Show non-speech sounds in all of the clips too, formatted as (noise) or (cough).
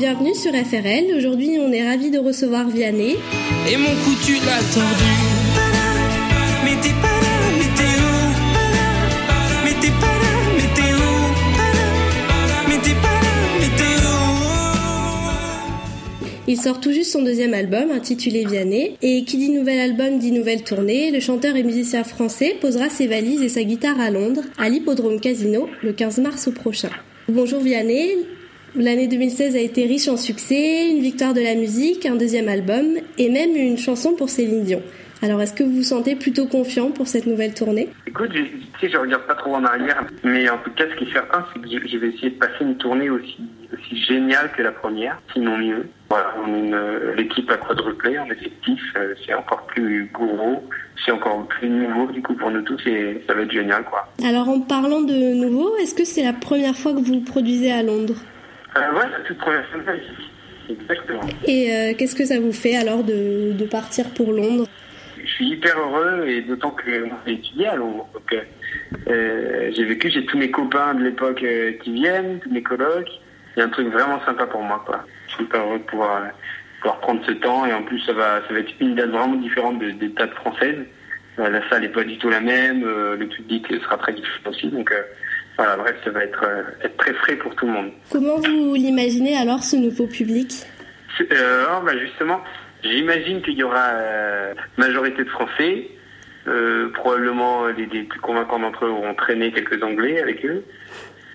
bienvenue sur FRL. Aujourd'hui, on est ravis de recevoir Vianney. Et mon cou, tu l'as tordu. Mais t'es pas là, mais t'es où? Mais t'es pas là, mais t'es où? Mais t'es pas là, mais t'es où? Il sort tout juste son deuxième album, intitulé Vianney. Et qui dit nouvel album dit nouvelle tournée. Le chanteur et musicien français posera ses valises et sa guitare à Londres, à l'Hippodrome Casino, le 15 mars prochain. Bonjour Vianney. L'année 2016 a été riche en succès, une victoire de la musique, un deuxième album et même une chanson pour Céline Dion. Alors, est-ce que vous vous sentez plutôt confiant pour cette nouvelle tournée? Écoute, je, tu sais, je regarde pas trop en arrière, mais en tout cas, ce qui est certain, c'est que je, je vais essayer de passer une tournée aussi, aussi géniale que la première, sinon mieux. Voilà, on est l'équipe a quadruplé en effectif, euh, c'est encore plus gros, c'est encore plus nouveau du coup pour nous tous et ça va être génial quoi. Alors, en parlant de nouveau, est-ce que c'est la première fois que vous produisez à Londres? Euh, ouais, la toute première ici. Exactement. Et euh, qu'est-ce que ça vous fait alors de, de partir pour Londres? Je suis hyper heureux et d'autant que j'ai étudié à Londres. Donc, euh, euh, j'ai vécu, j'ai tous mes copains de l'époque euh, qui viennent, tous mes colocs. Il y a un truc vraiment sympa pour moi, quoi. Je suis hyper heureux de pouvoir, euh, pouvoir prendre ce temps et en plus ça va, ça va être une date vraiment différente de- des dates françaises. La salle est pas du tout la même, euh, le public sera très différent aussi. Donc euh, voilà, bref, ça va être, euh, être très frais pour tout le monde. Comment vous l'imaginez alors ce nouveau public? Euh, bah, justement, j'imagine qu'il y aura euh, majorité de Français. Euh, probablement les, les plus convaincants d'entre eux auront traîné quelques Anglais avec eux.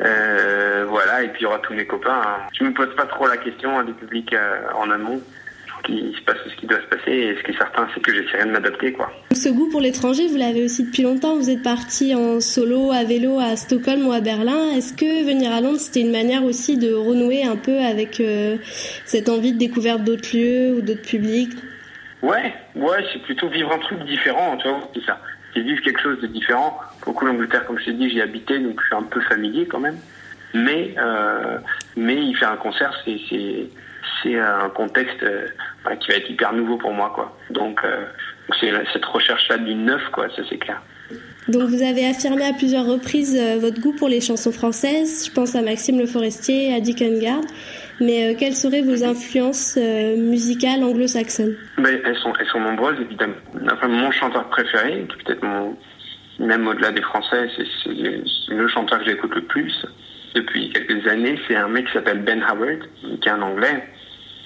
Euh, voilà, et puis il y aura tous mes copains. hein. Je me pose pas trop la question hein, du public euh, en amont. Qu'il se passe ce qui doit se passer et ce qui est certain, c'est que j'essaierai de m'adapter, quoi. Ce goût pour l'étranger, vous l'avez aussi depuis longtemps. Vous êtes parti en solo, à vélo, à Stockholm ou à Berlin. Est-ce que venir à Londres, c'était une manière aussi de renouer un peu avec euh, cette envie de découverte d'autres lieux ou d'autres publics? Ouais, ouais, c'est plutôt vivre un truc différent, tu vois, c'est ça. C'est vivre quelque chose de différent. Pour le coup, l'Angleterre, comme je t'ai dit, j'y habité, donc je suis un peu familier quand même. Mais, euh, mais y faire un concert, c'est, c'est, c'est un contexte euh, bah, qui va être hyper nouveau pour moi, quoi. Donc, euh, c'est cette recherche-là du neuf, quoi, ça c'est clair. Donc vous avez affirmé à plusieurs reprises votre goût pour les chansons françaises. Je pense à Maxime Le Forestier, à Dick Engard. Mais quelles seraient vos influences musicales anglo-saxonnes? Mais elles sont, elles sont nombreuses, évidemment. Enfin, mon chanteur préféré, qui est peut-être mon, même au-delà des Français, c'est le chanteur que j'écoute le plus depuis quelques années. C'est un mec qui s'appelle Ben Howard, qui est un Anglais.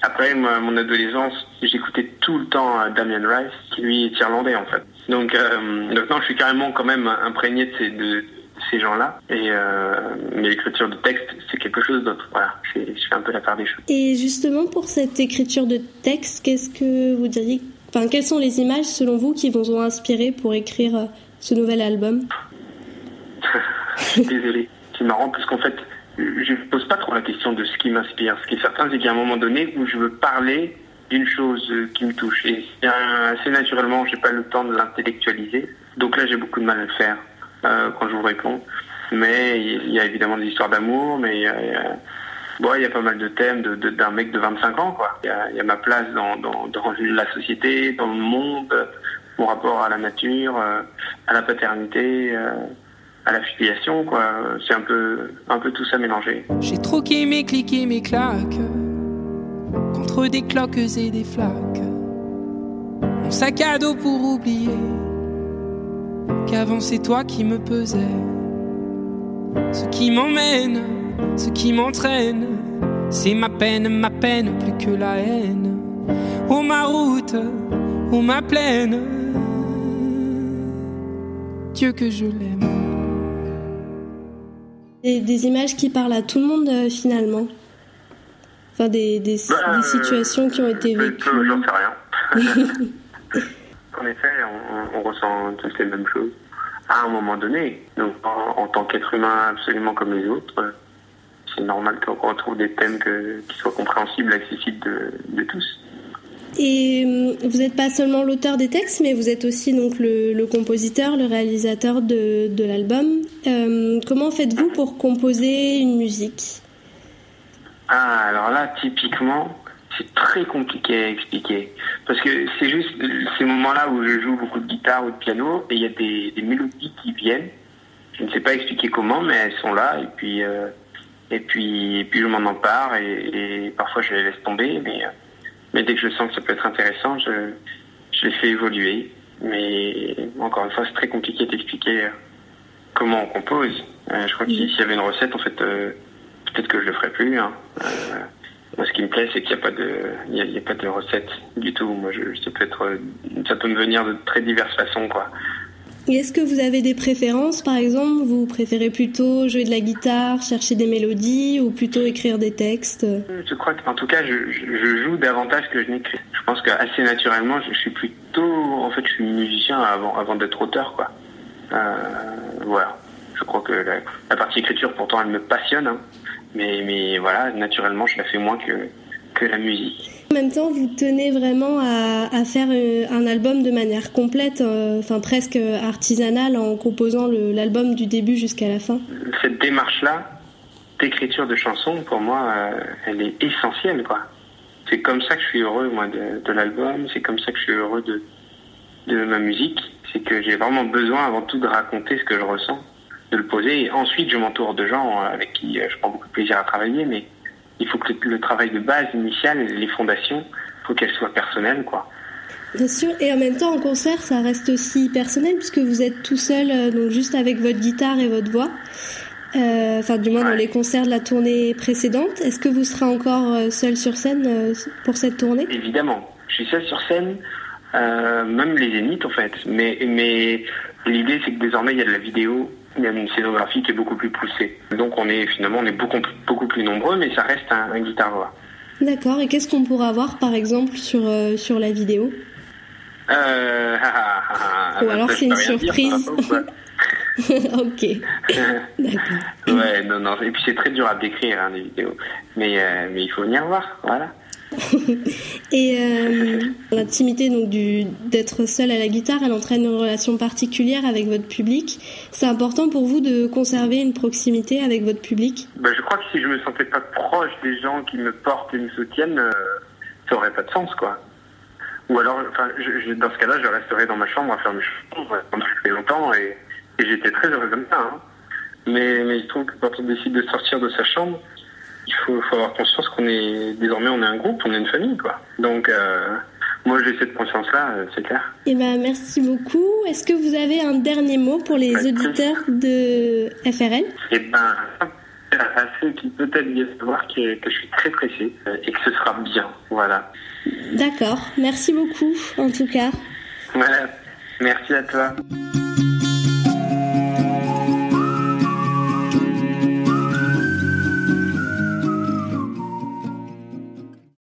Après, moi, mon adolescence, j'écoutais tout le temps euh, Damien Rice, qui lui est irlandais, en fait. Donc, euh, maintenant, je suis carrément quand même imprégné de ces, de, de ces gens-là. Et, euh, mais l'écriture de texte, c'est quelque chose d'autre. Voilà. Je, je fais un peu la part des choses. Et justement, pour cette écriture de texte, qu'est-ce que vous diriez Enfin, quelles sont les images, selon vous, qui vous ont inspiré pour écrire euh, ce nouvel album? (laughs) Désolé. C'est marrant parce qu'en fait, je ne pose pas trop la question de ce qui m'inspire. Ce qui est certain, c'est qu'il y a un moment donné où je veux parler d'une chose qui me touche. Et assez naturellement, j'ai pas le temps de l'intellectualiser. Donc là, j'ai beaucoup de mal à le faire euh, quand je vous réponds. Mais il y a évidemment des histoires d'amour, mais il y a, bon, il y a pas mal de thèmes d'un mec de 25 ans. Il y a, ma place dans la société, dans le monde, mon rapport à la nature, euh, à la paternité. euh, à la filiation, quoi. C'est un peu, un peu tout ça mélangé. J'ai troqué mes clics et mes claques contre des cloques et des flaques. Mon sac à dos pour oublier qu'avant c'est toi qui me pesais. Ce qui m'emmène, ce qui m'entraîne, c'est ma peine, ma peine plus que la haine. Oh ma route, oh ma plaine, Dieu que je l'aime. Des, des images qui parlent à tout le monde, euh, finalement Enfin, des, des, Bah, des situations qui ont été euh, vécues euh, J'en sais rien. (laughs) en effet, on, on ressent tous les mêmes choses à un moment donné. Donc, en, en tant qu'être humain absolument comme les autres, c'est normal qu'on retrouve des thèmes que- qui soient compréhensibles, accessibles de, de tous. Et euh, vous n'êtes pas seulement l'auteur des textes, mais vous êtes aussi donc le, le compositeur, le réalisateur de, de l'album. Euh, comment faites-vous pour composer une musique? Ah, alors là, typiquement, c'est très compliqué à expliquer. Parce que c'est juste ces moments-là où je joue beaucoup de guitare ou de piano et il y a des, mélodies qui viennent. Je ne sais pas expliquer comment, mais elles sont là. Et puis, euh, Et puis, puis je m'en empare et, parfois je les laisse tomber. Mais, mais dès que je sens que ça peut être intéressant, je, je les fais évoluer. Mais encore une fois, c'est très compliqué d'expliquer comment on compose. je crois que s'il y avait une recette, en fait, peut-être que je le ferais plus. Hein. Moi, ce qui me plaît, c'est qu'il n'y a pas de, il y a, pas de recette du tout. Moi, je, ça peut être, ça peut me venir de très diverses façons, quoi. Est-ce que vous avez des préférences, par exemple? Vous préférez plutôt jouer de la guitare, chercher des mélodies, ou plutôt écrire des textes? Je crois qu'en tout cas, je, je, joue davantage que je n'écris. Je pense qu'assez naturellement, je, suis plutôt, en fait, je suis musicien avant, avant d'être auteur, quoi. Euh, voilà. Je crois que la, la, partie écriture, pourtant, elle me passionne. Hein. Mais, mais voilà, naturellement, je la fais moins que, que la musique. En même temps, vous tenez vraiment à, à faire euh, un album de manière complète, euh, enfin presque artisanale, en composant l'album du début jusqu'à la fin. Cette démarche-là, d'écriture de chansons, pour moi, euh, elle est essentielle, quoi. C'est comme ça que je suis heureux, moi, de, de l'album. C'est comme ça que je suis heureux de, de ma musique. C'est que j'ai vraiment besoin, avant tout, de raconter ce que je ressens de le poser. Et ensuite, je m'entoure de gens euh, avec qui euh, je prends beaucoup de plaisir à travailler, mais il faut que le travail de base initial, les fondations, il faut qu'elles soient personnelles, quoi. Bien sûr, et en même temps, en concert, ça reste aussi personnel puisque vous êtes tout seul, euh, donc juste avec votre guitare et votre voix. enfin, du moins dans les concerts de la tournée précédente. Est-ce que vous serez encore seul sur scène pour cette tournée? Évidemment, je suis seul sur scène, même les zéniths en fait. Mais, mais l'idée, c'est que désormais, il y a de la vidéo il y a une scénographie qui est beaucoup plus poussée. Donc on est finalement on est beaucoup beaucoup plus nombreux, mais ça reste un, guitare voix. D'accord. Et qu'est-ce qu'on pourra voir par exemple sur euh, sur la vidéo? Euh... (laughs) Ou alors c'est une surprise. (laughs) ok. (laughs) D'accord. ouais, non, non. Et puis c'est très dur à décrire hein, les vidéos, mais euh, mais il faut venir voir, voilà. (laughs) et euh, l'intimité donc du d'être seul à la guitare, elle entraîne une relation particulière avec votre public. C'est important pour vous de conserver une proximité avec votre public? Ben, Je crois que si je me sentais pas proche des gens qui me portent et me soutiennent, euh, ça aurait pas de sens, quoi. Ou alors, je, dans ce cas-là, je resterais dans ma chambre à faire mes choses pendant très longtemps et, j'étais très heureux comme ça. Hein. Mais, mais il trouve que quand on décide de sortir de sa chambre, il faut, avoir conscience qu'on est désormais on est un groupe, on est une famille quoi. Donc euh, moi j'ai cette conscience là, euh, c'est clair. Et eh ben merci beaucoup. Est-ce que vous avez un dernier mot pour les auditeurs de FRL Eh ben à ceux qui peut-être viennent voir que, que, je suis très pressé euh, et que ce sera bien, voilà. D'accord, merci beaucoup en tout cas. Voilà, merci à toi.